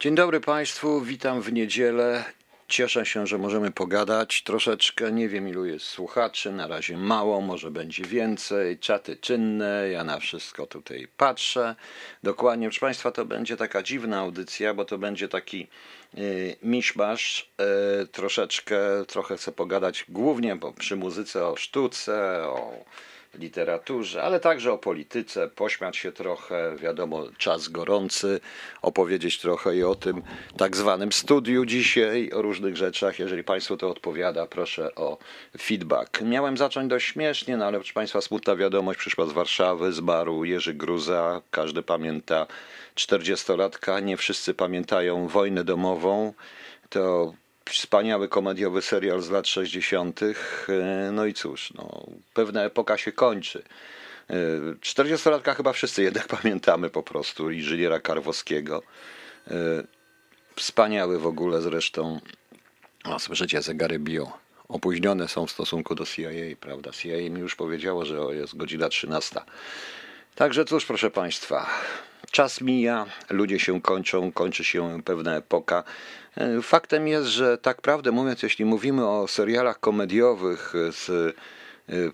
Dzień dobry Państwu, witam w niedzielę. Cieszę się, że możemy pogadać troszeczkę. Nie wiem, ilu jest słuchaczy, na razie mało, może będzie więcej. Czaty czynne, ja na wszystko tutaj patrzę. Dokładnie, proszę Państwa, to będzie taka dziwna audycja, bo to będzie taki y, miszmasz. Y, troszeczkę, trochę chcę pogadać głównie bo przy muzyce o sztuce, o literaturze, ale także o polityce, pośmiać się trochę, wiadomo, czas gorący, opowiedzieć trochę i o tym tak zwanym studiu dzisiaj, o różnych rzeczach. Jeżeli Państwu to odpowiada, proszę o feedback. Miałem zacząć dość śmiesznie, no ale proszę Państwa, smutna wiadomość przyszła z Warszawy, zmarł Jerzy Gruza, każdy pamięta 40-latka, nie wszyscy pamiętają wojnę domową. To wspaniały komediowy serial z lat 60. No i cóż, no, pewna epoka się kończy. 40-latka chyba wszyscy jednak pamiętamy po prostu inżyniera Karwowskiego. Wspaniały w ogóle zresztą. O, słyszycie, zegary bio. Opóźnione są w stosunku do CIA, prawda? CIA mi już powiedziało, że jest godzina 13. Także cóż, proszę Państwa, czas mija, ludzie się kończą, kończy się pewna epoka. Faktem jest, że tak prawdę mówiąc, jeśli mówimy o serialach komediowych, z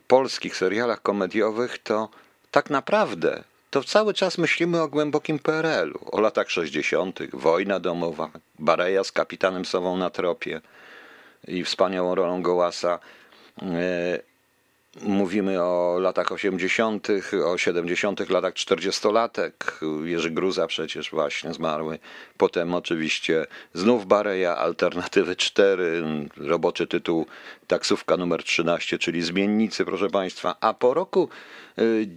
polskich serialach komediowych, to tak naprawdę to cały czas myślimy o głębokim PRL-u, o latach 60., wojna domowa, Bareja z kapitanem Sową na tropie i wspaniałą rolą Gołasa. Mówimy o latach 80., o 70., latach 40-latek. Jerzy Gruza przecież właśnie zmarły. Potem oczywiście znów Bareja, Alternatywy 4, roboczy tytuł Taksówka numer 13, czyli Zmiennicy, proszę Państwa. A po roku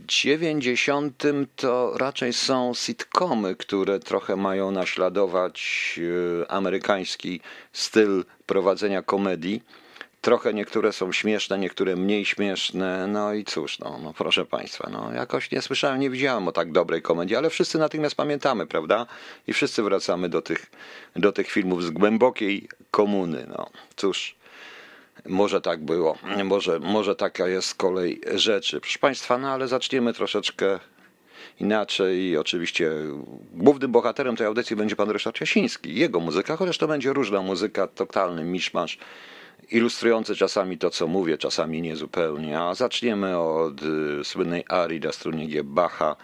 90 to raczej są sitcomy, które trochę mają naśladować amerykański styl prowadzenia komedii. Trochę niektóre są śmieszne, niektóre mniej śmieszne. No i cóż, no, no proszę Państwa, no jakoś nie słyszałem, nie widziałem o tak dobrej komedii, ale wszyscy natychmiast pamiętamy, prawda? I wszyscy wracamy do tych, do tych filmów z głębokiej komuny. No cóż, może tak było, może, może taka jest kolej rzeczy. Proszę Państwa, no ale zaczniemy troszeczkę inaczej. Oczywiście głównym bohaterem tej audycji będzie pan Ryszard Jasiński. Jego muzyka, chociaż to będzie różna muzyka, totalny miszmasz ilustrujący czasami to, co mówię, czasami niezupełnie. A zaczniemy od y, słynnej arii dla strunie G. Bacha,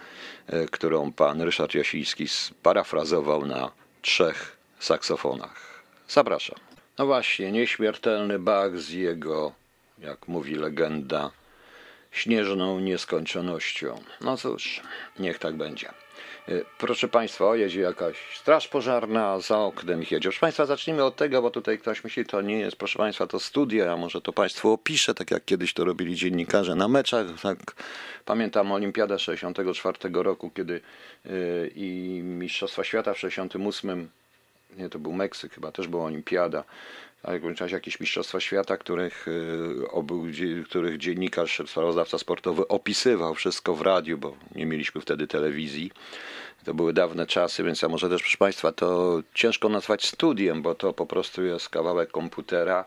y, którą pan Ryszard Jasiński sparafrazował na trzech saksofonach. Zapraszam. No właśnie, nieśmiertelny Bach z jego, jak mówi legenda, śnieżną nieskończonością. No cóż, niech tak będzie. Proszę Państwa, jedzie jakaś straż pożarna za oknem ich jedzie. Proszę Państwa, zacznijmy od tego, bo tutaj ktoś myśli, to nie jest, proszę Państwa, to studia, a może to Państwu opiszę, tak jak kiedyś to robili dziennikarze na meczach. Tak. Pamiętam Olimpiadę 64 roku, kiedy yy, i Mistrzostwa Świata w 68, nie, to był Meksyk chyba, też była Olimpiada, ale w razie jakieś Mistrzostwa Świata, których, obył, których dziennikarz, sprawozdawca sportowy opisywał wszystko w radiu, bo nie mieliśmy wtedy telewizji. To były dawne czasy, więc a może też, proszę Państwa, to ciężko nazwać studiem, bo to po prostu jest kawałek komputera,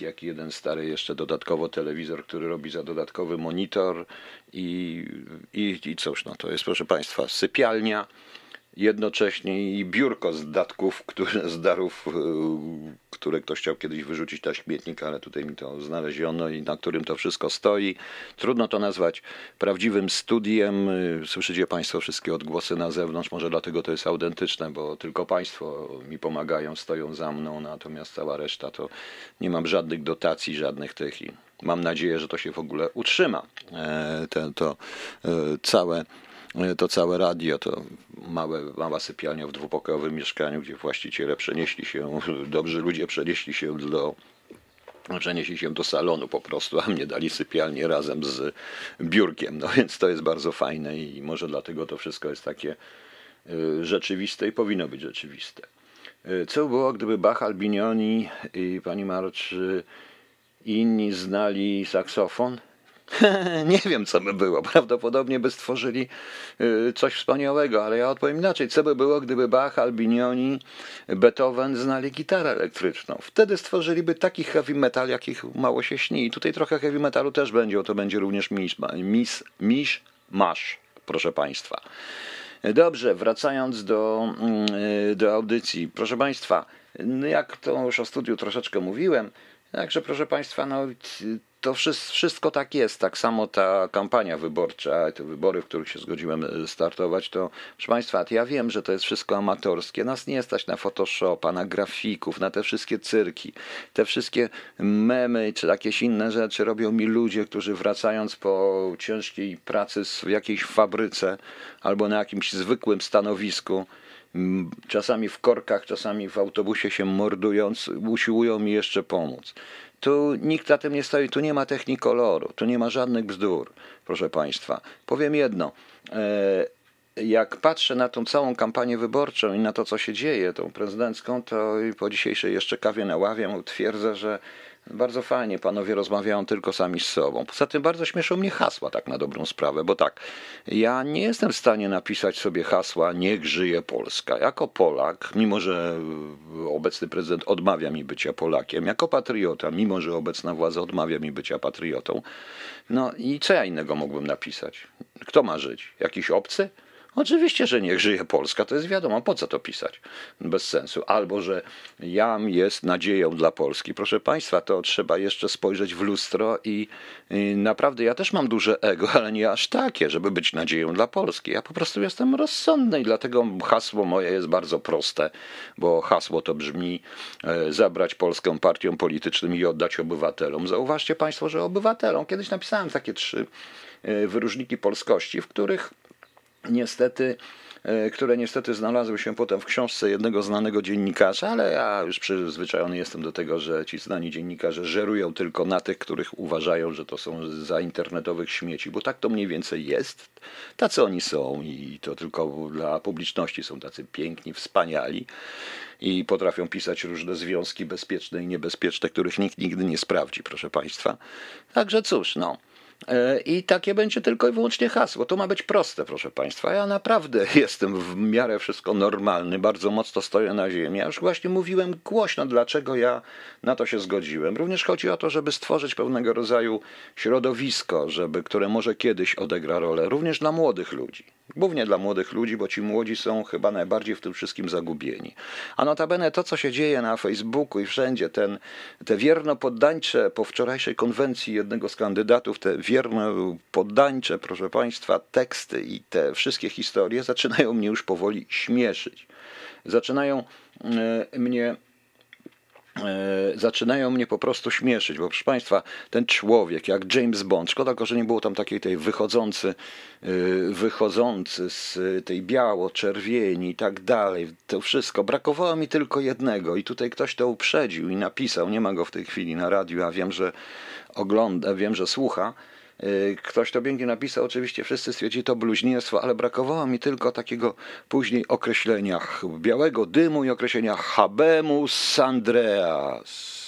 jak jeden stary jeszcze dodatkowo telewizor, który robi za dodatkowy monitor i, i, i cóż, no to jest, proszę Państwa, sypialnia, jednocześnie i biurko z datków, które, z darów, które ktoś chciał kiedyś wyrzucić na śmietnik, ale tutaj mi to znaleziono i na którym to wszystko stoi. Trudno to nazwać prawdziwym studiem. Słyszycie Państwo wszystkie odgłosy na zewnątrz, może dlatego to jest autentyczne, bo tylko Państwo mi pomagają, stoją za mną, natomiast cała reszta to nie mam żadnych dotacji, żadnych tych mam nadzieję, że to się w ogóle utrzyma. To, to całe to całe radio, to małe, mała sypialnia w dwupokojowym mieszkaniu, gdzie właściciele przenieśli się, dobrzy ludzie przenieśli się do przenieśli się do salonu po prostu, a mnie dali sypialnię razem z biurkiem. No więc to jest bardzo fajne i może dlatego to wszystko jest takie y, rzeczywiste i powinno być rzeczywiste. Y, Co było, gdyby Bach, Albinioni i pani Marcz y, i inni znali saksofon? Nie wiem, co by było. Prawdopodobnie by stworzyli y, coś wspaniałego, ale ja odpowiem inaczej. Co by było, gdyby Bach, Albinioni, Beethoven znali gitarę elektryczną? Wtedy stworzyliby taki heavy metal, jakich mało się śni. I tutaj trochę heavy metalu też będzie, to będzie również misz, mis, misz masz, proszę Państwa. Dobrze, wracając do, mm, do audycji. Proszę Państwa, no jak to już o studiu troszeczkę mówiłem, Także proszę Państwa, no, to wszystko tak jest. Tak samo ta kampania wyborcza, te wybory, w których się zgodziłem e, startować, to proszę Państwa, ja wiem, że to jest wszystko amatorskie. Nas nie stać na Photoshopa, na grafików, na te wszystkie cyrki. Te wszystkie memy czy jakieś inne rzeczy robią mi ludzie, którzy wracając po ciężkiej pracy w jakiejś fabryce albo na jakimś zwykłym stanowisku, czasami w korkach, czasami w autobusie się mordując, usiłują mi jeszcze pomóc. Tu nikt za tym nie stoi, tu nie ma technik koloru, tu nie ma żadnych bzdur, proszę Państwa. Powiem jedno. E, jak patrzę na tą całą kampanię wyborczą i na to, co się dzieje, tą prezydencką, to po dzisiejszej jeszcze kawie na ławie twierdzę, że bardzo fajnie, panowie rozmawiają tylko sami z sobą. Poza tym bardzo śmieszą mnie hasła, tak na dobrą sprawę, bo tak, ja nie jestem w stanie napisać sobie hasła Niech żyje Polska. Jako Polak, mimo że obecny prezydent odmawia mi bycia Polakiem, jako patriota, mimo że obecna władza odmawia mi bycia patriotą, no i co ja innego mógłbym napisać? Kto ma żyć? Jakiś obcy? Oczywiście, że niech żyje Polska, to jest wiadomo, po co to pisać? Bez sensu. Albo, że jam jest nadzieją dla Polski. Proszę Państwa, to trzeba jeszcze spojrzeć w lustro i, i naprawdę ja też mam duże ego, ale nie aż takie, żeby być nadzieją dla Polski. Ja po prostu jestem rozsądny i dlatego hasło moje jest bardzo proste, bo hasło to brzmi e, zabrać Polskę partiom politycznym i oddać obywatelom. Zauważcie Państwo, że obywatelom. Kiedyś napisałem takie trzy e, wyróżniki polskości, w których niestety e, które niestety znalazły się potem w książce jednego znanego dziennikarza, ale ja już przyzwyczajony jestem do tego, że ci znani dziennikarze żerują tylko na tych, których uważają, że to są za internetowych śmieci, bo tak to mniej więcej jest. Tacy oni są i to tylko dla publiczności są tacy piękni, wspaniali i potrafią pisać różne związki bezpieczne i niebezpieczne, których nikt nigdy nie sprawdzi, proszę Państwa. Także cóż, no. E, I takie będzie tylko i wyłącznie hasło. To ma być proste, proszę Państwa. Ja naprawdę jestem w miarę wszystko normalny, bardzo mocno stoję na ziemi. Już właśnie mówiłem głośno, dlaczego ja na to się zgodziłem. Również chodzi o to, żeby stworzyć pewnego rodzaju środowisko, żeby, które może kiedyś odegra rolę, również dla młodych ludzi. Głównie dla młodych ludzi, bo ci młodzi są chyba najbardziej w tym wszystkim zagubieni. A notabene to, co się dzieje na Facebooku i wszędzie, ten, te wierno poddańcze po wczorajszej konwencji jednego z kandydatów, te wierne poddańcze, proszę Państwa, teksty i te wszystkie historie zaczynają mnie już powoli śmieszyć. Zaczynają e, mnie zaczynają mnie po prostu śmieszyć, bo proszę Państwa, ten człowiek jak James Bond, szkoda że nie było tam takiej tej wychodzący, e, wychodzący z tej biało-czerwieni i tak dalej, to wszystko. Brakowało mi tylko jednego i tutaj ktoś to uprzedził i napisał, nie ma go w tej chwili na radiu, a wiem, że ogląda, wiem, że słucha, ktoś to pięknie napisał, oczywiście wszyscy stwierdzili to bluźnierstwo, ale brakowało mi tylko takiego później określenia białego dymu i określenia habemus Andreas.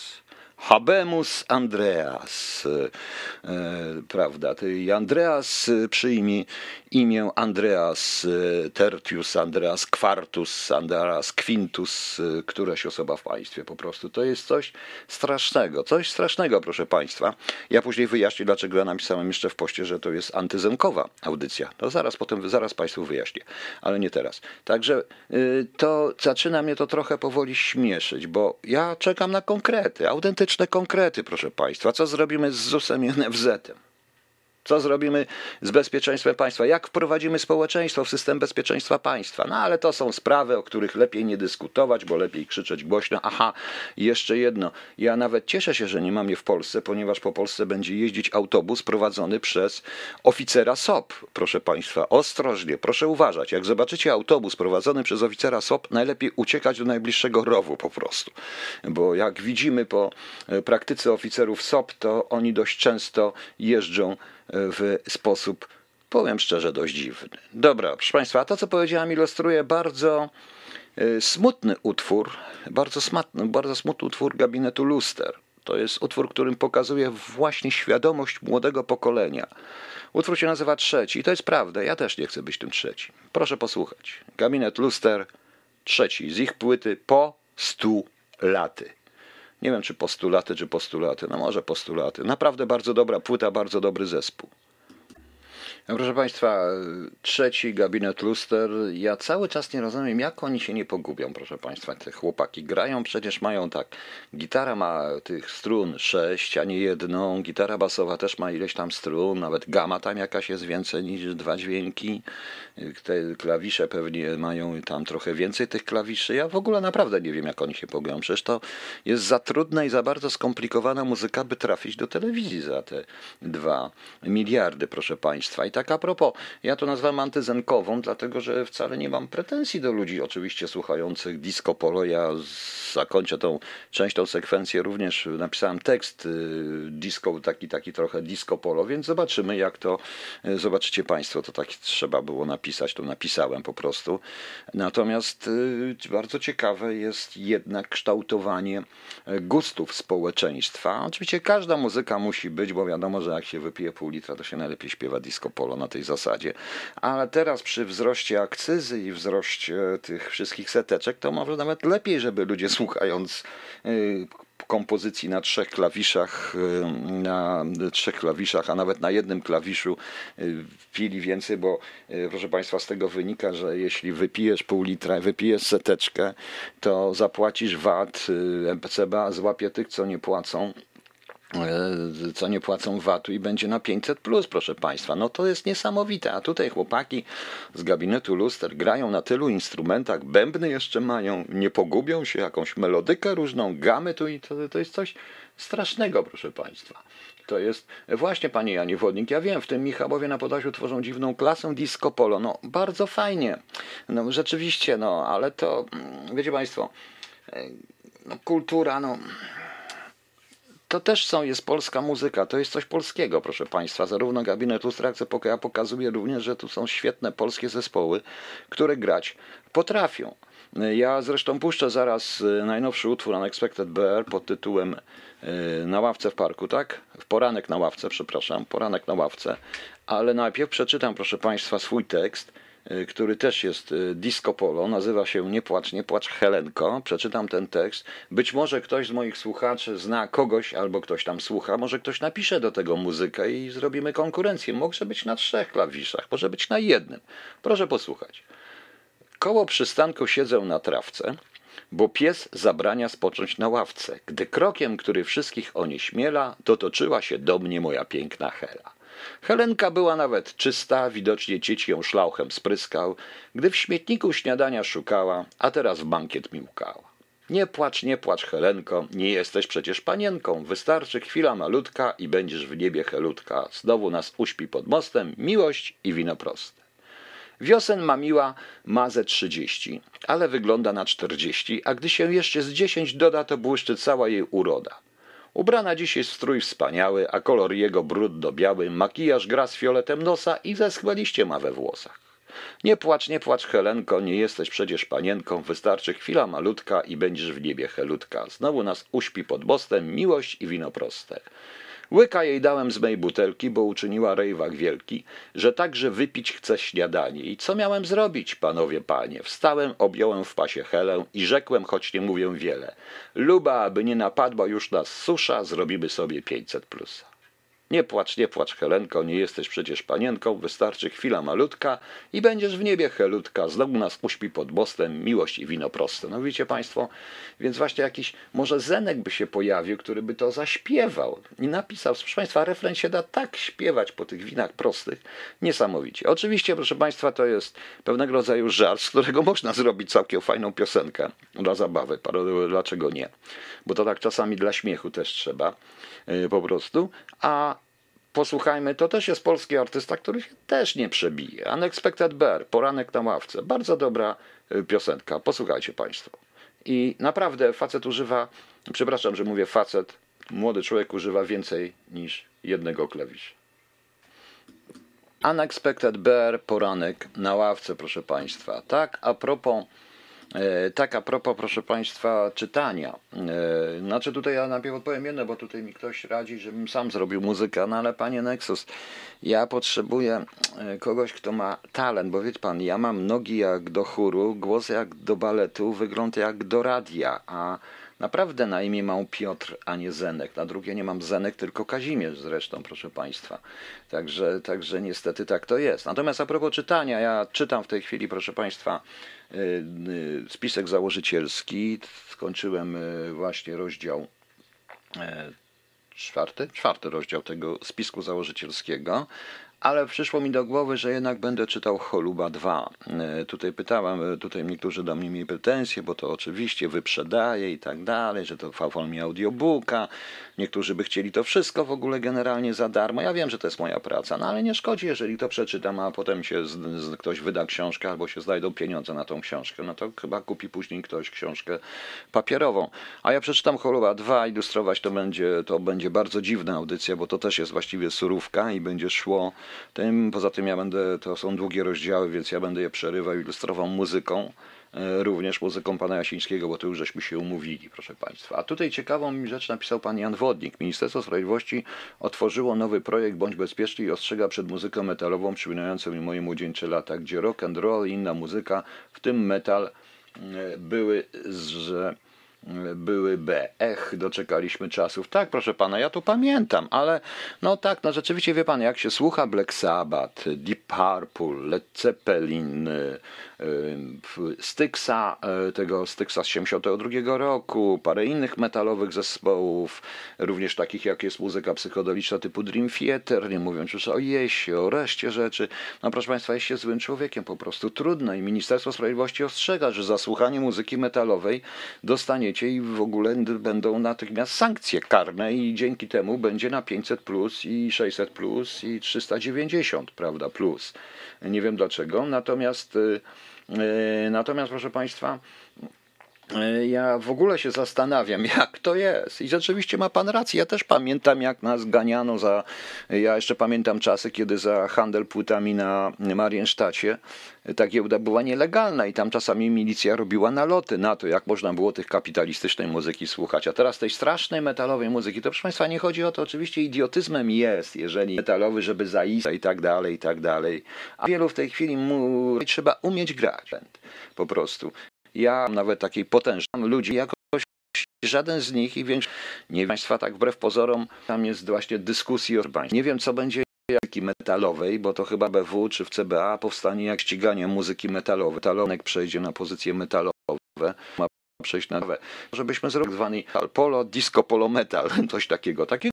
Habemus Andreas, e, prawda? I Andreas przyjmie imię Andreas e, Tertius, Andreas Quartus, Andreas Quintus, e, któraś osoba w państwie po prostu. To jest coś strasznego, coś strasznego, proszę Państwa. Ja później wyjaśnię, dlaczego ja napisałem jeszcze w poście, że to jest antyzenkowa audycja. To zaraz potem, zaraz Państwu wyjaśnię, ale nie teraz. Także to zaczyna mnie to trochę powoli śmieszyć, bo ja czekam na konkrety, autentyczne konkrety, proszę Państwa. Co zrobimy z ZUS-em i NFZ-em? Co zrobimy z bezpieczeństwem państwa? Jak wprowadzimy społeczeństwo w system bezpieczeństwa państwa? No ale to są sprawy, o których lepiej nie dyskutować, bo lepiej krzyczeć głośno. Aha, jeszcze jedno. Ja nawet cieszę się, że nie mam je w Polsce, ponieważ po Polsce będzie jeździć autobus prowadzony przez oficera SOP. Proszę państwa, ostrożnie, proszę uważać. Jak zobaczycie autobus prowadzony przez oficera SOP, najlepiej uciekać do najbliższego rowu po prostu. Bo jak widzimy po e, praktyce oficerów SOP, to oni dość często jeżdżą w sposób, powiem szczerze, dość dziwny. Dobra, proszę Państwa, to co powiedziałam ilustruje bardzo e, smutny utwór, bardzo smutny, bardzo smutny utwór gabinetu Luster. To jest utwór, którym pokazuje właśnie świadomość młodego pokolenia. Utwór się nazywa Trzeci i to jest prawda, ja też nie chcę być tym trzecim. Proszę posłuchać. Gabinet Luster, trzeci z ich płyty po stu laty. Nie wiem, czy postulaty, czy postulaty. No może postulaty. Naprawdę bardzo dobra płyta, bardzo dobry zespół. Proszę Państwa, trzeci gabinet luster. Ja cały czas nie rozumiem, jak oni się nie pogubią, proszę Państwa. Te chłopaki grają, przecież mają tak. Gitara ma tych strun sześć, a nie jedną. Gitara basowa też ma ileś tam strun, nawet gama tam jakaś jest więcej niż dwa dźwięki. Te klawisze pewnie mają tam trochę więcej tych klawiszy. Ja w ogóle naprawdę nie wiem, jak oni się pogubią. Przecież to jest za trudna i za bardzo skomplikowana muzyka, by trafić do telewizji za te dwa miliardy, proszę Państwa. I tak a propos, ja to nazwałem antyzenkową, dlatego że wcale nie mam pretensji do ludzi oczywiście słuchających disco polo. Ja zakończę tą część, tą sekwencję również napisałem tekst y, disco, taki, taki trochę disco polo, więc zobaczymy jak to, y, zobaczycie Państwo, to tak trzeba było napisać, to napisałem po prostu. Natomiast y, bardzo ciekawe jest jednak kształtowanie gustów społeczeństwa. Oczywiście każda muzyka musi być, bo wiadomo, że jak się wypije pół litra, to się najlepiej śpiewa disco polo na tej zasadzie. Ale teraz przy wzroście akcyzy i wzroście tych wszystkich seteczek, to może nawet lepiej, żeby ludzie słuchając y, kompozycji na trzech klawiszach, y, na trzech klawiszach, a nawet na jednym klawiszu y, pili więcej, bo proszę Państwa, z tego wynika, że jeśli wypijesz pół litra, wypijesz seteczkę, to zapłacisz VAT, MPCBA złapie tych, co nie płacą co nie płacą VAT-u i będzie na 500 plus, proszę Państwa. No to jest niesamowite. A tutaj chłopaki z gabinetu luster grają na tylu instrumentach, bębny jeszcze mają, nie pogubią się, jakąś melodykę różną, gamy tu i to, to jest coś strasznego, proszę Państwa. To jest właśnie, panie Janie Wodnik, ja wiem, w tym Michałowie na Podlasiu tworzą dziwną klasę disco polo. No, bardzo fajnie. No, rzeczywiście, no, ale to, mm, wiecie Państwo, e, no, kultura, no, to też są, jest polska muzyka, to jest coś polskiego, proszę Państwa. Zarówno gabinet Lustracja pokazuje również, że tu są świetne polskie zespoły, które grać potrafią. Ja zresztą puszczę zaraz y, najnowszy utwór Unexpected Bear pod tytułem y, Na ławce w parku, tak? W poranek na ławce, przepraszam, poranek na ławce. Ale najpierw przeczytam, proszę Państwa, swój tekst który też jest y, disco polo, nazywa się Nie płacz, nie płacz Helenko. Przeczytam ten tekst. Być może ktoś z moich słuchaczy zna kogoś, albo ktoś tam słucha, może ktoś napisze do tego muzykę i zrobimy konkurencję. Może być na trzech klawiszach, może być na jednym. Proszę posłuchać. Koło przystanku siedzę na trawce, bo pies zabrania spocząć na ławce. Gdy krokiem, który wszystkich onieśmiela, dotoczyła się do mnie moja piękna Hela. Helenka była nawet czysta, widocznie dzieci ją szlauchem spryskał, gdy w śmietniku śniadania szukała, a teraz w bankiet mi łkała. Nie płacz, nie płacz, Helenko, nie jesteś przecież panienką. Wystarczy chwila malutka i będziesz w niebie helutka. Znowu nas uśpi pod mostem miłość i wino proste. Wiosen ma miła ma ze trzydzieści, ale wygląda na czterdzieści, a gdy się jeszcze z dziesięć doda, to błyszczy cała jej uroda. Ubrana dziś jest strój wspaniały, a kolor jego brudno-biały, makijaż gra z fioletem nosa i zeschłe liście ma we włosach. Nie płacz, nie płacz, Helenko, nie jesteś przecież panienką, wystarczy chwila malutka i będziesz w niebie helutka. Znowu nas uśpi pod mostem miłość i wino proste. Łyka jej dałem z mej butelki, bo uczyniła rejwak wielki, że także wypić chce śniadanie. I co miałem zrobić, panowie panie? Wstałem, objąłem w pasie helę i rzekłem, choć nie mówię wiele. Luba, aby nie napadła już nas susza, zrobimy sobie 500 plusa. Nie płacz, nie płacz, Helenko, nie jesteś przecież panienką, wystarczy chwila malutka i będziesz w niebie, Helutka, znowu nas uśpi pod mostem, miłość i wino proste. No widzicie Państwo, więc właśnie jakiś, może Zenek by się pojawił, który by to zaśpiewał i napisał. Proszę Państwa, refren się da tak śpiewać po tych winach prostych, niesamowicie. Oczywiście, proszę Państwa, to jest pewnego rodzaju żart, z którego można zrobić całkiem fajną piosenkę dla zabawy, dlaczego nie? Bo to tak czasami dla śmiechu też trzeba y, po prostu, a posłuchajmy, to też jest polski artysta, który się też nie przebije. Unexpected Bear, Poranek na ławce. Bardzo dobra y, piosenka. Posłuchajcie Państwo. I naprawdę facet używa, przepraszam, że mówię facet, młody człowiek używa więcej niż jednego klawisza. Unexpected Bear, Poranek na ławce, proszę Państwa. Tak, a propos tak, a propos, proszę Państwa, czytania. E, znaczy, tutaj ja najpierw odpowiem jedno, bo tutaj mi ktoś radzi, żebym sam zrobił muzykę, no ale panie Nexus, ja potrzebuję e, kogoś, kto ma talent, bo wie pan, ja mam nogi jak do chóru, głos jak do baletu, wygląd jak do radia, a Naprawdę na imię mam Piotr, a nie Zenek. Na drugie nie mam Zenek, tylko Kazimierz zresztą, proszę Państwa. Także, także niestety tak to jest. Natomiast a propos czytania, ja czytam w tej chwili, proszę Państwa, y, y, spisek założycielski. Skończyłem y, właśnie rozdział czwarty, czwarty rozdział tego spisku założycielskiego ale przyszło mi do głowy, że jednak będę czytał Choluba 2. E, tutaj pytałem, e, tutaj niektórzy do mnie mieli pretensje, bo to oczywiście wyprzedaje i tak dalej, że to w formie audiobooka. Niektórzy by chcieli to wszystko w ogóle generalnie za darmo. Ja wiem, że to jest moja praca, no ale nie szkodzi, jeżeli to przeczytam, a potem się z, z, ktoś wyda książkę albo się znajdą pieniądze na tą książkę. No to chyba kupi później ktoś książkę papierową. A ja przeczytam Choluba 2, ilustrować to będzie, to będzie bardzo dziwna audycja, bo to też jest właściwie surówka i będzie szło tym. Poza tym ja będę, to są długie rozdziały, więc ja będę je przerywał, ilustrował muzyką, e, również muzyką pana Jasińskiego, bo to już żeśmy się umówili, proszę państwa. A tutaj ciekawą rzecz napisał pan Jan Wodnik. Ministerstwo Sprawiedliwości otworzyło nowy projekt Bądź Bezpieczny i ostrzega przed muzyką metalową przypominającą mi moje młodzieńcze lata, gdzie rock and roll i inna muzyka, w tym metal, e, były, że były B. Ech, doczekaliśmy czasów. Tak, proszę pana, ja to pamiętam, ale no tak, no rzeczywiście wie pan, jak się słucha Black Sabbath, Deep Purple, Led Zeppelin, y, Styxa, y, tego Styxa z 72 roku, parę innych metalowych zespołów, również takich jak jest muzyka psychodeliczna typu Dream Theater, nie mówiąc już o Jesie, o reszcie rzeczy. No proszę państwa, jest się złym człowiekiem, po prostu trudno i Ministerstwo Sprawiedliwości ostrzega, że za słuchanie muzyki metalowej dostanie i w ogóle będą natychmiast sankcje karne i dzięki temu będzie na 500 plus i 600 plus i 390, prawda, plus. Nie wiem dlaczego, natomiast y, natomiast proszę Państwa, ja w ogóle się zastanawiam, jak to jest. I rzeczywiście ma pan rację. Ja też pamiętam, jak nas ganiano za. Ja jeszcze pamiętam czasy, kiedy za handel płytami na Mariensztacie ta giełda była nielegalna i tam czasami milicja robiła naloty na to, jak można było tych kapitalistycznej muzyki słuchać. A teraz tej strasznej metalowej muzyki, to proszę Państwa, nie chodzi o to, oczywiście idiotyzmem jest, jeżeli metalowy, żeby zaistnieć i tak dalej, i tak dalej. A wielu w tej chwili mu trzeba umieć grać po prostu. Ja nawet takiej potężnej ludzi jakoś żaden z nich i większość, nie Państwa tak wbrew pozorom, tam jest właśnie dyskusji o Nie wiem, co będzie muzyki metalowej, bo to chyba BW czy w CBA powstanie jak ściganie muzyki metalowej. Metalonek przejdzie na pozycje metalowe, ma przejść na nowe. Żebyśmy zrobili zwany polo, disco polo metal, coś takiego. Takiego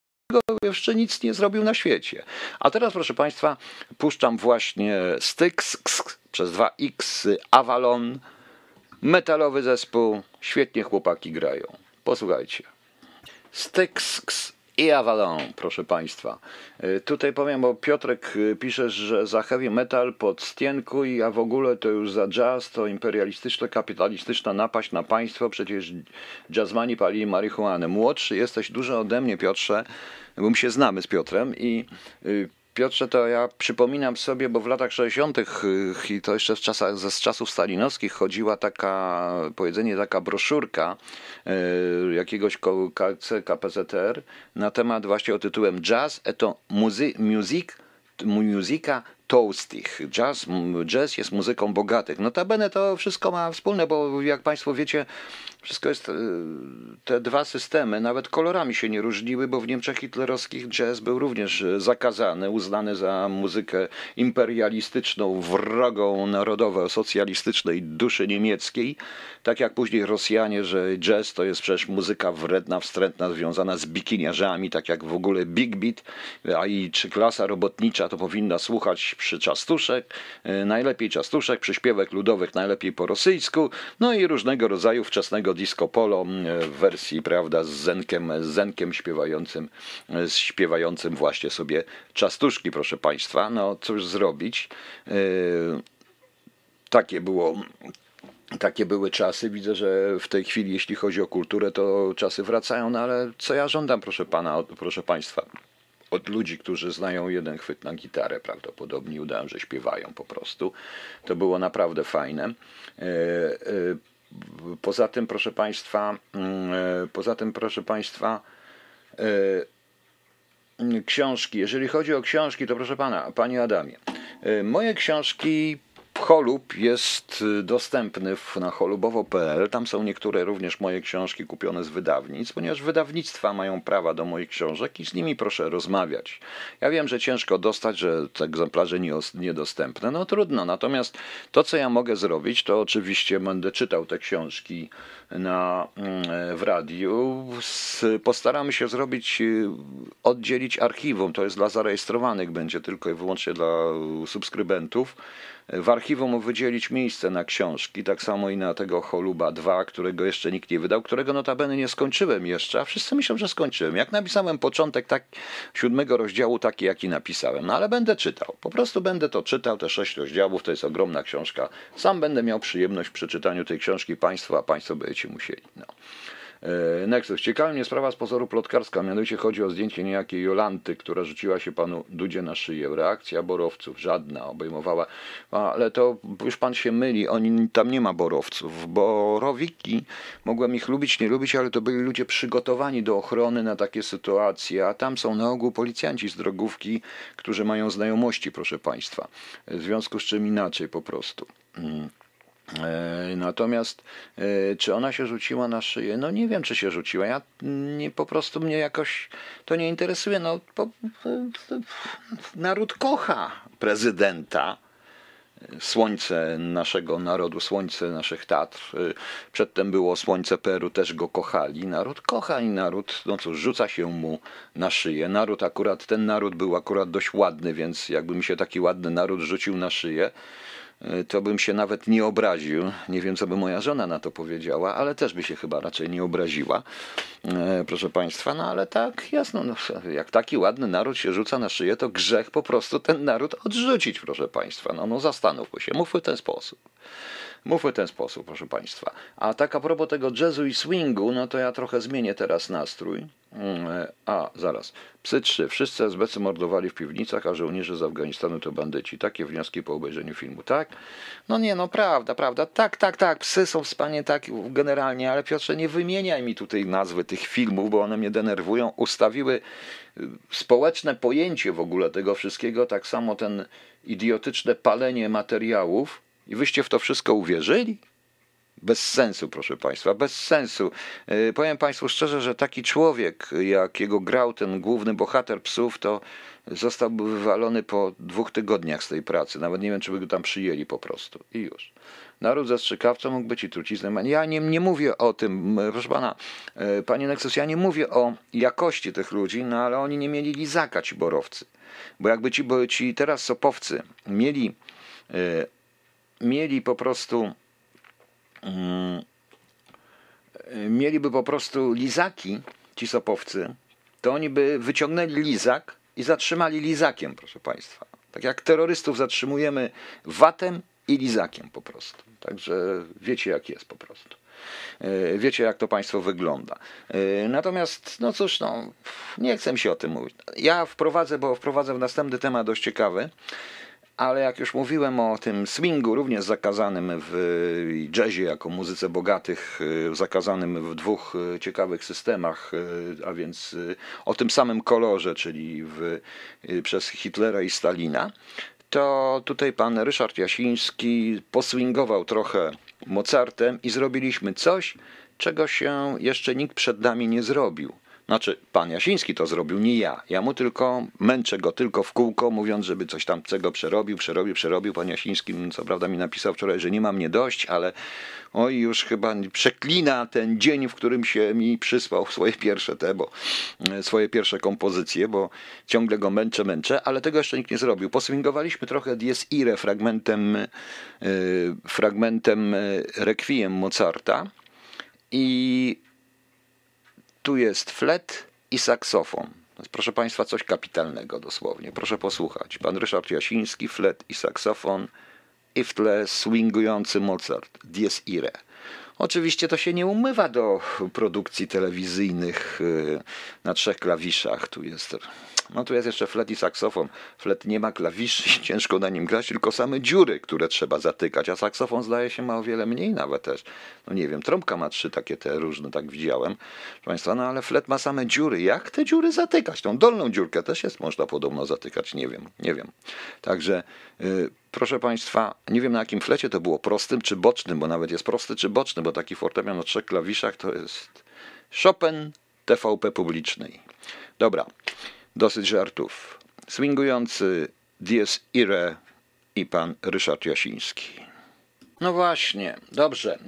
jeszcze nic nie zrobił na świecie. A teraz, proszę Państwa, puszczam właśnie Styx przez 2X Avalon, metalowy zespół, świetnie chłopaki grają. Posłuchajcie. Styx i Avalon, proszę Państwa. Y, tutaj powiem, bo Piotrek y, pisze, że za heavy metal pod stienku i a w ogóle to już za jazz to imperialistyczna, kapitalistyczna napaść na państwo, przecież jazzmani palili marihuanę. Młodszy jesteś dużo ode mnie, Piotrze, bo my się znamy z Piotrem i y, Piotrze, to ja przypominam sobie, bo w latach 60. i to jeszcze z, czasach, z czasów stalinowskich chodziła taka, powiedzenie, taka broszurka y, jakiegoś KPZR na temat właśnie o tytułem Jazz et music, muzyka toastich. Jazz, jazz jest muzyką bogatych. Notabene to wszystko ma wspólne, bo jak Państwo wiecie, Wszystko jest, e, te dwa systemy nawet kolorami się nie różniły, bo w Niemczech hitlerowskich jazz był również e, zakazany, uznany za muzykę imperialistyczną, wrogą narodowo socjalistycznej duszy niemieckiej. Tak jak później Rosjanie, że jazz to jest przecież muzyka wredna, wstrętna, związana z bikiniarzami, tak jak w ogóle Big Beat, a i czy klasa robotnicza to powinna słuchać przy czastuszek, e, najlepiej czastuszek, przyśpiewek ludowych najlepiej po rosyjsku, no i różnego rodzaju wczesnego disco polo e, w wersji, prawda, z Zenkiem, z Zenkiem śpiewającym, e, śpiewającym właśnie sobie czastuszki, proszę Państwa. No cóż zrobić. Takie było takie były czasy. Widzę, że w tej chwili, jeśli chodzi o kulturę, to czasy wracają, no ale co ja żądam, proszę pana, proszę państwa, od ludzi, którzy znają jeden chwyt na gitarę, prawdopodobnie udają, że śpiewają po prostu. To było naprawdę fajne. E, e, poza tym, proszę państwa, mm, e, poza tym, proszę państwa, książki. Jeżeli chodzi o książki, to proszę pana, panie Adamie, moje książki Cholub jest y, dostępny na cholubowo.pl. Tam są niektóre również moje książki kupione z wydawnictw, ponieważ wydawnictwa mają prawa do moich książek i z nimi proszę rozmawiać. Ja wiem, że ciężko dostać, że te egzemplarze nie, niedostępne. No trudno. Natomiast to, co ja mogę zrobić, to oczywiście będę czytał te książki na, mm, w radiu. Postaramy się zrobić, y, oddzielić archiwum. To jest dla zarejestrowanych, będzie tylko i wyłącznie dla subskrybentów w archiwum wydzielić miejsce na książki, tak samo i na tego Choluba 2, którego jeszcze nikt nie wydał, którego notabene nie skończyłem jeszcze, a wszyscy myślą, że skończyłem. Jak napisałem początek tak, siódmego rozdziału taki, jaki napisałem, no ale będę czytał. Po prostu będę to czytał, te sześć rozdziałów, to jest ogromna książka. Sam będę miał przyjemność przy czytaniu tej książki Państwa, a Państwo będziecie musieli. No. E, Nexus. Ciekawa mnie sprawa z pozoru plotkarska, mianowicie chodzi o zdjęcie niejakiej Jolanty, która rzuciła się panu Dudzie na szyję. Reakcja borowców, żadna, obejmowała, ale to już pan się myli, oni, tam nie ma borowców. Borowiki, mogłem ich lubić, nie lubić, ale to byli ludzie przygotowani do ochrony na takie sytuacje, a tam są na ogół policjanci z drogówki, którzy mają znajomości, proszę państwa. W związku z czym inaczej po prostu. Mm. E, natomiast e, czy ona się rzuciła na szyję? No nie wiem, czy się rzuciła. Ja nie, po prostu mnie jakoś to nie interesuje. No, po, naród kocha prezydenta. Słońce naszego narodu, słońce naszych Tatr. E, przedtem było słońce Peru, też go kochali. Naród kocha i naród, no cóż, rzuca się mu na szyję. Naród akurat, ten naród był akurat dość ładny, więc jakby mi się taki ładny naród rzucił na szyję, to bym się nawet nie obraził. Nie wiem, co by moja żona na to powiedziała, ale też by się chyba raczej nie obraziła, e, proszę Państwa. No ale tak, jasno, no, jak taki ładny naród się rzuca na szyję, to grzech po prostu ten naród odrzucić, proszę Państwa. No, no zastanówmy się, mówmy w ten sposób. Mówmy w ten sposób, proszę Państwa. A tak a propos tego jazzu i swingu, no to ja trochę zmienię teraz nastrój. Mm, a, zaraz. Psy trzy. Wszyscy SBC mordowali w piwnicach, a żołnierze z Afganistanu to bandyci. Takie wnioski po obejrzeniu filmu, tak? No nie, no prawda, prawda. Tak, tak, tak. Psy są wspaniałe, tak, generalnie, ale Piotrze, nie wymieniaj mi tutaj nazwy tych filmów, bo one mnie denerwują. Ustawiły y, społeczne pojęcie w ogóle tego wszystkiego, tak samo ten idiotyczne palenie materiałów, i wyście w to wszystko uwierzyli? Bez sensu, proszę Państwa, bez sensu. E, powiem Państwu szczerze, że taki człowiek, jakiego grał ten główny bohater psów, to zostałby wywalony po dwóch tygodniach z tej pracy. Nawet nie wiem, czy by go tam przyjęli po prostu. I już. Naród zastrzykawca mógł być i trucizną. Ja nie, nie mówię o tym, proszę pana, e, panie Nexus, ja nie mówię o jakości tych ludzi, no ale oni nie mieli lizaka, ci borowcy. Bo jakby ci, bo ci teraz sopowcy mieli e, mieli po prostu mm, mieliby po prostu lizaki, ci sopowcy, to oni by wyciągnęli lizak i zatrzymali lizakiem, proszę Państwa. Tak jak terrorystów zatrzymujemy watem i lizakiem po prostu. Także wiecie jak jest po prostu. E, wiecie jak to Państwo wygląda. E, natomiast, no cóż, no, nie chcę mi się o tym mówić. Ja wprowadzę, bo wprowadzę w następny temat dość ciekawy ale jak już mówiłem o tym swingu, również zakazanym w jazzie jako muzyce bogatych, y, zakazanym w dwóch y, ciekawych systemach, y, a więc o tym samym kolorze, czyli w, przez Hitlera i Stalina, to tutaj pan Ryszard Jasiński poswingował trochę Mozartem i zrobiliśmy coś, czego się jeszcze nikt przed nami nie zrobił. Znaczy, pan Jasiński to zrobił, nie ja. Ja mu tylko męczę go tylko w kółko, mówiąc, żeby coś tam czego przerobił, przerobił, przerobił. Pan Jasiński, co prawda, mi napisał wczoraj, że nie ma mnie dość, ale oj, już chyba przeklina ten dzień, w którym się mi przysłał swoje pierwsze te, bo swoje pierwsze kompozycje, bo ciągle go męczę, męczę, ale tego jeszcze nikt nie zrobił. Poswingowaliśmy trochę Dies Irae fragmentem, yy, fragmentem Requiem Mozarta i tu jest flet i saksofon. Proszę Państwa, coś kapitalnego dosłownie. Proszę posłuchać. Pan Ryszard Jasiński, flet i saksofon i w tle swingujący Mozart, Dies Irae. Oczywiście to się nie umywa do produkcji telewizyjnych y, na trzech klawiszach. Tu jest no tu jest jeszcze flet i saksofon. Flet nie ma klawiszy ciężko na nim grać, tylko same dziury, które trzeba zatykać, a saksofon zdaje się ma o wiele mniej nawet też. No nie wiem, trąbka ma trzy takie te różne, tak widziałem. Proszę Państwa, no ale flet ma same dziury. Jak te dziury zatykać? Tą dolną dziurkę też jest można podobno zatykać, nie wiem, nie wiem. Także yy, proszę Państwa, nie wiem na jakim flecie to było, prostym czy bocznym, bo nawet jest prosty czy boczny, bo taki fortepian na trzech klawiszach to jest Chopin TVP publicznej. Dobra, Dosyć żartów. Swingujący Dies Irae i pan Ryszard Jasiński. No właśnie, dobrze.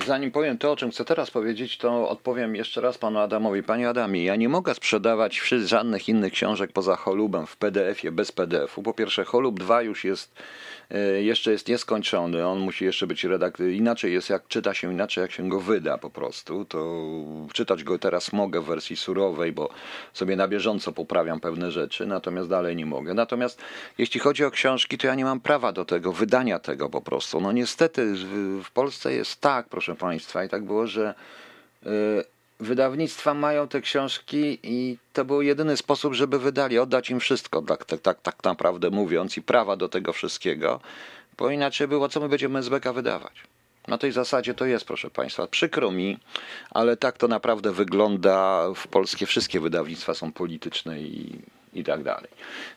E, zanim powiem to, o czym chcę teraz powiedzieć, to odpowiem jeszcze raz panu Adamowi. Panie Adamie, ja nie mogę sprzedawać żadnych innych książek poza Holubem w PDF-ie bez PDF-u. Po pierwsze, Holub 2 już jest E, jeszcze jest nieskończony, on musi jeszcze być redaktor. Inaczej jest, jak czyta się inaczej, jak się go wyda po prostu. To czytać go teraz mogę w wersji surowej, bo sobie na bieżąco poprawiam pewne rzeczy, natomiast dalej nie mogę. Natomiast jeśli chodzi o książki, to ja nie mam prawa do tego, wydania tego po prostu. No niestety w Polsce jest tak, proszę Państwa, i tak było, że e, wydawnictwa mają te książki i to był jedyny sposób, żeby wydali, oddać im wszystko, tak, tak, tak, tak naprawdę mówiąc, i prawa do tego wszystkiego, bo inaczej było, co my będziemy z beka wydawać. Na tej zasadzie to jest, proszę Państwa. Przykro mi, ale tak to naprawdę wygląda. W polskie wszystkie wydawnictwa są polityczne i i tak dalej.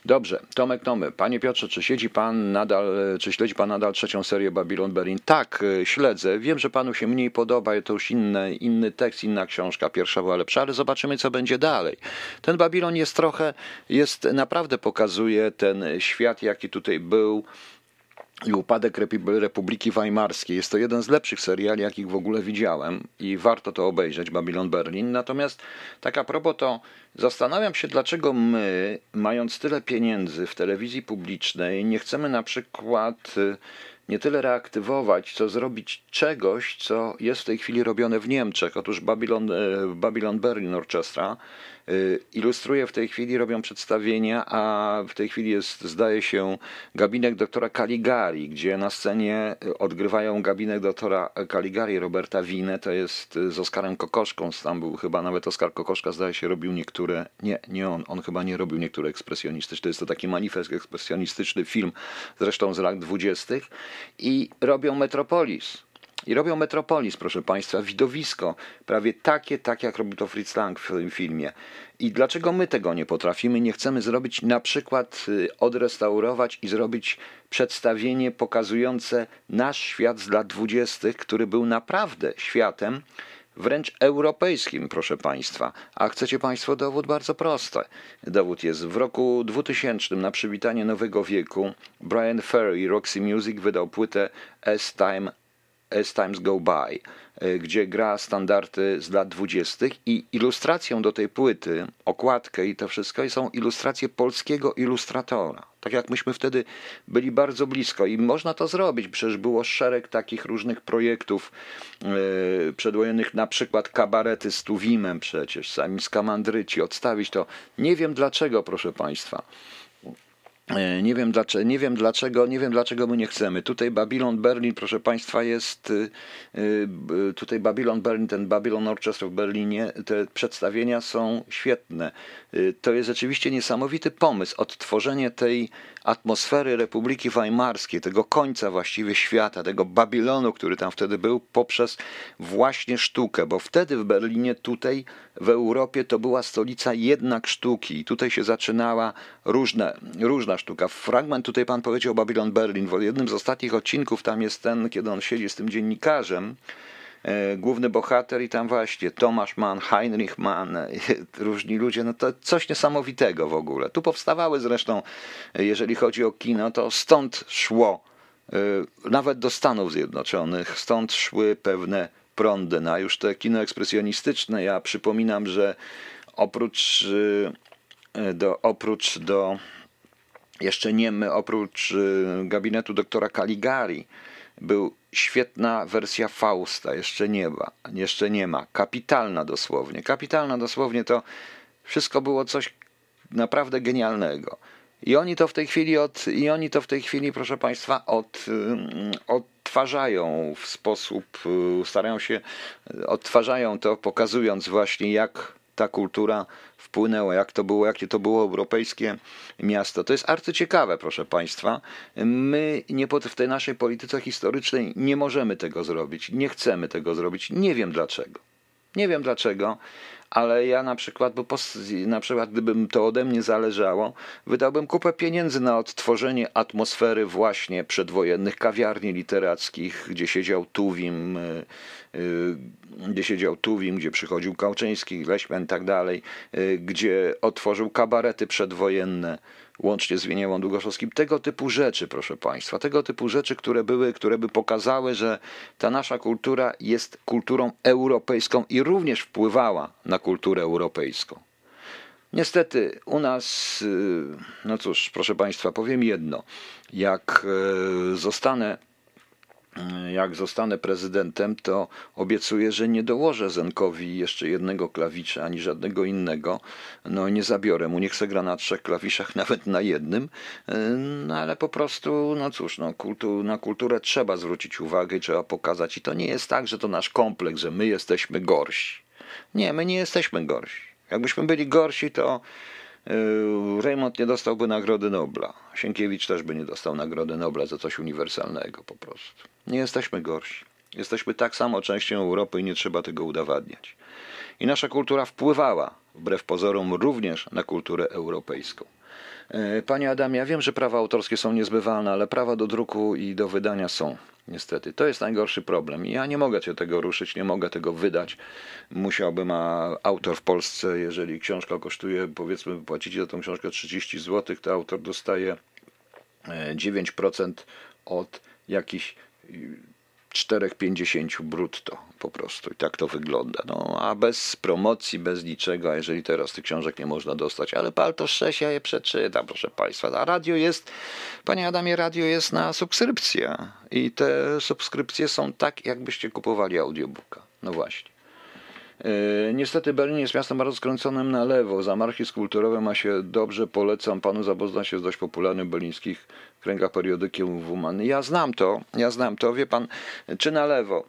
Dobrze, Tomek Tomy. Panie Piotrze, czy siedzi pan nadal, czy śledzi pan nadal trzecią serię Babylon Berlin? Tak, e, śledzę. Wiem, że panu się mniej podoba, to już inny, inny tekst, inna książka. Pierwsza była lepsza, ale zobaczymy, co będzie dalej. Ten Babylon jest trochę, jest naprawdę pokazuje ten świat, jaki tutaj był i upadek Republiki Weimarskiej. Jest to jeden z lepszych seriali, jakich w ogóle widziałem i warto to obejrzeć, Babylon Berlin. Natomiast tak a propos to zastanawiam się, dlaczego my, mając tyle pieniędzy w telewizji publicznej, nie chcemy na przykład y, nie tyle reaktywować, co zrobić czegoś, co jest w tej chwili robione w Niemczech. Otóż Babylon, y, Babylon Berlin Orchestra ilustruje w tej chwili, robią przedstawienia, a w tej chwili jest, zdaje się, gabinet doktora Caligari, gdzie na scenie odgrywają gabinet doktora Caligari Roberta Wine, to jest z Oskarem Kokoszką, tam był chyba nawet Oskar Kokoszka, zdaje się, robił niektóre, nie, nie on, on chyba nie robił niektóre ekspresjonistyczne, to jest to taki manifest ekspresjonistyczny film, zresztą z lat dwudziestych. I robią Metropolis i robią Metropolis, proszę Państwa, widowisko, prawie takie, tak jak robi to Fritz Lang w tym filmie. I dlaczego my tego nie potrafimy? Nie chcemy zrobić, na przykład y, odrestaurować i zrobić przedstawienie pokazujące nasz świat z lat dwudziestych, który był naprawdę światem, wręcz europejskim, proszę Państwa. A chcecie Państwo dowód? Bardzo prosty. Dowód jest w roku 2000 na przywitanie Nowego Wieku Brian Ferry Roxy Music wydał płytę As Time As Times Go By, e, gdzie gra standardy z lat dwudziestych i ilustracją do tej płyty, okładkę i to wszystko są ilustracje polskiego ilustratora. Tak jak myśmy wtedy byli bardzo blisko i można to zrobić, przecież było szereg takich różnych projektów yy, przedwojennych, na przykład kabarety z Tuwimem przecież, sami z Kamandryci, odstawić to. Nie wiem dlaczego, proszę Państwa. E, nie wiem, dlaczego, nie wiem dlaczego, nie wiem dlaczego my nie chcemy. Tutaj Babylon Berlin, proszę Państwa, jest y, y, tutaj Babylon Berlin, ten Babylon Orchestra w Berlinie, te przedstawienia są świetne. Y, to jest rzeczywiście niesamowity pomysł, odtworzenie tej atmosfery Republiki Weimarskiej, tego końca właściwie świata, tego Babilonu, który tam wtedy był, poprzez właśnie sztukę, bo wtedy w Berlinie, tutaj w Europie to była stolica jednak sztuki. Tutaj się zaczynała różne, różna sztuka. Fragment tutaj pan powiedział Babylon Berlin. W jednym z ostatnich odcinków tam jest ten, kiedy on siedzi z tym dziennikarzem główny bohater i tam właśnie Tomasz Mann, Heinrich Mann, e, różni ludzie, no to coś niesamowitego w ogóle. Tu powstawały zresztą, e, jeżeli chodzi o kino, to stąd szło, e, nawet do Stanów Zjednoczonych, stąd szły pewne prądy, na już te kino ekspresjonistyczne. Ja przypominam, że oprócz e, do, oprócz do jeszcze nie my, oprócz gabinetu doktora Caligari, był świetna wersja Fausta, jeszcze nie ma, jeszcze nie ma. Kapitalna dosłownie. Kapitalna dosłownie to wszystko było coś naprawdę genialnego. I oni to w tej chwili od, i oni to w tej chwili, proszę Państwa, od, y, odtwarzają w sposób, y, starają się, odtwarzają to, pokazując właśnie jak ta kultura wpłynęła, jak to było, jakie to było europejskie miasto. To jest arcyciekawe, proszę Państwa. My nie w tej naszej polityce historycznej nie możemy tego zrobić, nie chcemy tego zrobić. Nie wiem dlaczego. Nie wiem dlaczego, ale ja na przykład, bo na przykład gdybym to ode mnie zależało, wydałbym kupę pieniędzy na odtworzenie atmosfery właśnie przedwojennych kawiarni literackich, gdzie siedział Tuwim, y, y, gdzie siedział Tuwim, gdzie przychodził Kałczyński, Leśmen i tak dalej, y, gdzie otworzył kabarety przedwojenne, łącznie z Wieniewą Długoszowskim. Tego typu rzeczy, proszę Państwa, tego typu rzeczy, które były, które by pokazały, że ta nasza kultura jest kulturą europejską i również wpływała na kulturę europejską. Niestety u nas, no cóż, proszę Państwa, powiem jedno. Jak e, zostanę jak zostanę prezydentem, to obiecuję, że nie dołożę Zenkowi jeszcze jednego klawisza ani żadnego innego. No nie zabiorę mu, niech se gra na trzech klawiszach, nawet na jednym. No ale po prostu, no cóż, no, kultu, na kulturę trzeba zwrócić uwagę i trzeba pokazać. I to nie jest tak, że to nasz kompleks, że my jesteśmy gorsi. Nie, my nie jesteśmy gorsi. Jakbyśmy byli gorsi, to Raymond nie dostałby Nagrody Nobla. Sienkiewicz też by nie dostał Nagrody Nobla za coś uniwersalnego po prostu. Nie jesteśmy gorsi. Jesteśmy tak samo częścią Europy i nie trzeba tego udowadniać. I nasza kultura wpływała, wbrew pozorom, również na kulturę europejską. Yy, panie Adamie, ja wiem, że prawa autorskie są niezbywalne, ale prawa do druku i do wydania są. Niestety, to jest najgorszy problem. Ja nie mogę cię tego ruszyć, nie mogę tego wydać. Musiałbym, a autor w Polsce, jeżeli książka kosztuje, powiedzmy, płacicie za tą książkę 30 zł, to autor dostaje 9% e, od jakichś 4,50 brutto po prostu. I tak to wygląda. No, a bez promocji, bez niczego, a jeżeli teraz tych książek nie można dostać, ale palto 6 ja je przeczytam, proszę Państwa. A radio jest, Panie Adamie, radio jest na subskrypcję. I te subskrypcje są tak, jakbyście kupowali audiobooka. No właśnie. E, niestety Berlin jest miastem bardzo skręconym na lewo. Zamarchizm kulturowy ma się dobrze, polecam panu zapoznać się z dość popularnym berlińskich kręgach periodykiem Wuman. Ja znam to, ja znam to, wie pan, czy na lewo,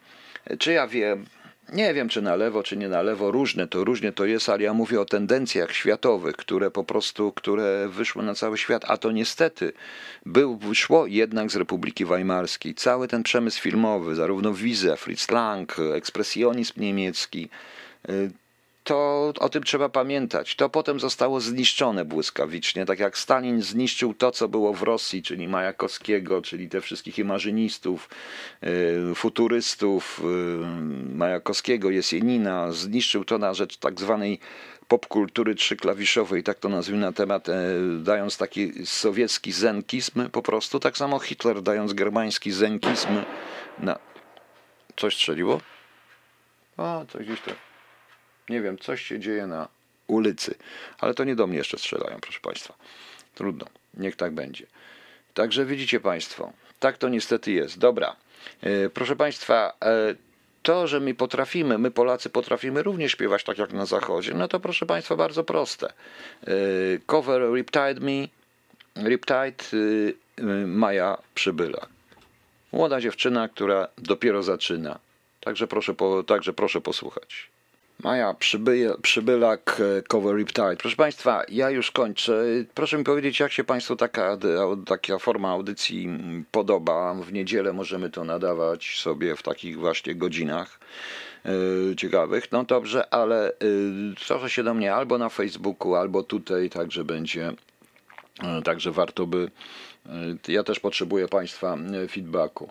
czy ja wiem, nie wiem, czy na lewo, czy nie na lewo, różne to, różnie to jest, ale ja mówię o tendencjach światowych, które po prostu, które wyszły na cały świat, a to niestety był, wyszło jednak z Republiki Weimarskiej. Cały ten przemysł filmowy, zarówno Wize, Fritz Lang, ekspresjonizm niemiecki, y, to o tym trzeba pamiętać. To potem zostało zniszczone błyskawicznie, tak jak Stalin zniszczył to, co było w Rosji, czyli Majakowskiego, czyli te wszystkich imażynistów, y, futurystów, y, Majakowskiego, Jesienina, zniszczył to na rzecz tak zwanej popkultury trzyklawiszowej, tak to nazwijmy na temat, e, dając taki sowiecki zenkizm po prostu, tak samo Hitler dając germański zenkizm na... Coś strzeliło? O, coś gdzieś to... Nie wiem, coś się dzieje na ulicy, ale to nie do mnie jeszcze strzelają, proszę Państwa. Trudno, niech tak będzie. Także widzicie Państwo, tak to niestety jest. Dobra, e, proszę Państwa, e, to, że my potrafimy, my Polacy potrafimy również śpiewać tak jak na Zachodzie, no to proszę Państwa, bardzo proste. E, cover Riptide Me, Riptide Maja Przybyla. Młoda dziewczyna, która dopiero zaczyna. Także proszę, także proszę posłuchać. Maja Przyby, Przybylak, e, Cover Riptide. Proszę Państwa, ja już kończę. Proszę mi powiedzieć, jak się Państwu taka, taka forma audycji podoba. W niedzielę możemy to nadawać sobie w takich właśnie godzinach yy, ciekawych. No dobrze, ale yy, proszę się do mnie albo na Facebooku, albo tutaj, także będzie, yy, także warto by. Ja też potrzebuję Państwa feedbacku.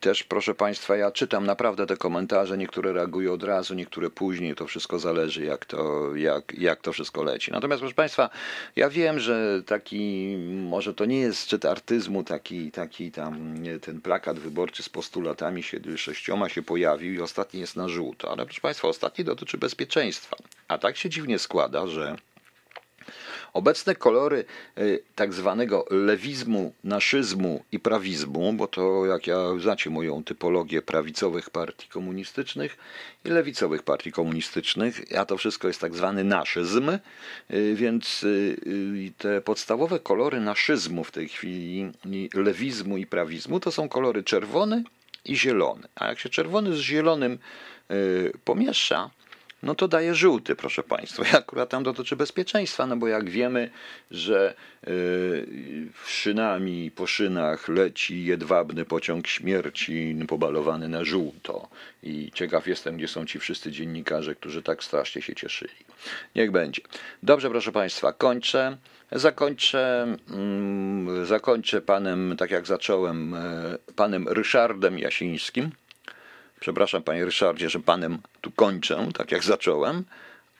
Też, proszę Państwa, ja czytam naprawdę te komentarze, niektóre reagują od razu, niektóre później, to wszystko zależy, jak to, jak, jak to wszystko leci. Natomiast, proszę Państwa, ja wiem, że taki, może to nie jest szczyt artyzmu, taki, taki tam, ten plakat wyborczy z postulatami się, sześcioma się pojawił i ostatni jest na żółto, ale proszę Państwa, ostatni dotyczy bezpieczeństwa. A tak się dziwnie składa, że Obecne kolory y, tak zwanego lewizmu, naszyzmu i prawizmu, bo to jak ja znacie moją typologię prawicowych partii komunistycznych i lewicowych partii komunistycznych, a to wszystko jest tak zwany naszyzm, y, więc y, te podstawowe kolory naszyzmu w tej chwili, lewizmu i prawizmu, to są kolory czerwony i zielony. A jak się czerwony z zielonym pomiesza, no to daje żółty, proszę Państwa. I akurat tam dotyczy bezpieczeństwa, no bo jak wiemy, że yy, szynami po szynach leci jedwabny pociąg śmierci pobalowany na żółto. I ciekaw jestem, gdzie są ci wszyscy dziennikarze, którzy tak strasznie się cieszyli. Niech będzie. Dobrze, proszę Państwa, kończę. Zakończę, mm, zakończę panem, tak jak zacząłem, e, panem Ryszardem Jasińskim Przepraszam, panie Ryszardzie, że panem tu kończę, tak jak zacząłem,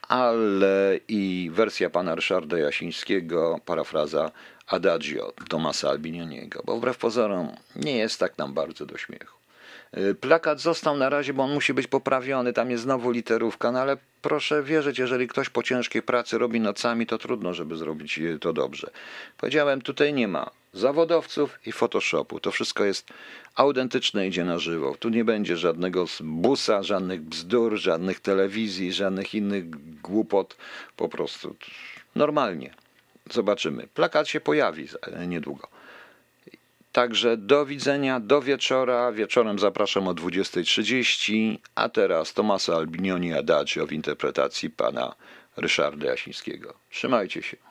ale i wersja pana Ryszarda Jasińskiego, parafraza Adagio Tomasa Albinioniego, bo wbrew pozorom nie jest tak nam bardzo do śmiechu. Y, plakat został na razie, bo on musi być poprawiony, tam jest znowu literówka, no ale proszę wierzyć, jeżeli ktoś po ciężkiej pracy robi nocami, to trudno, żeby zrobić to dobrze. Powiedziałem, tutaj nie ma zawodowców i Photoshopu. To wszystko jest autentyczne, idzie na żywo. Tu nie będzie żadnego busa, żadnych bzdur, żadnych telewizji, żadnych innych głupot. Po prostu normalnie. Zobaczymy. Plakat się pojawi niedługo. Także do widzenia, do wieczora. Wieczorem zapraszam o 20.30, a teraz Tomaso Albinioni Adagio w interpretacji pana Ryszarda Jasińskiego. Trzymajcie się.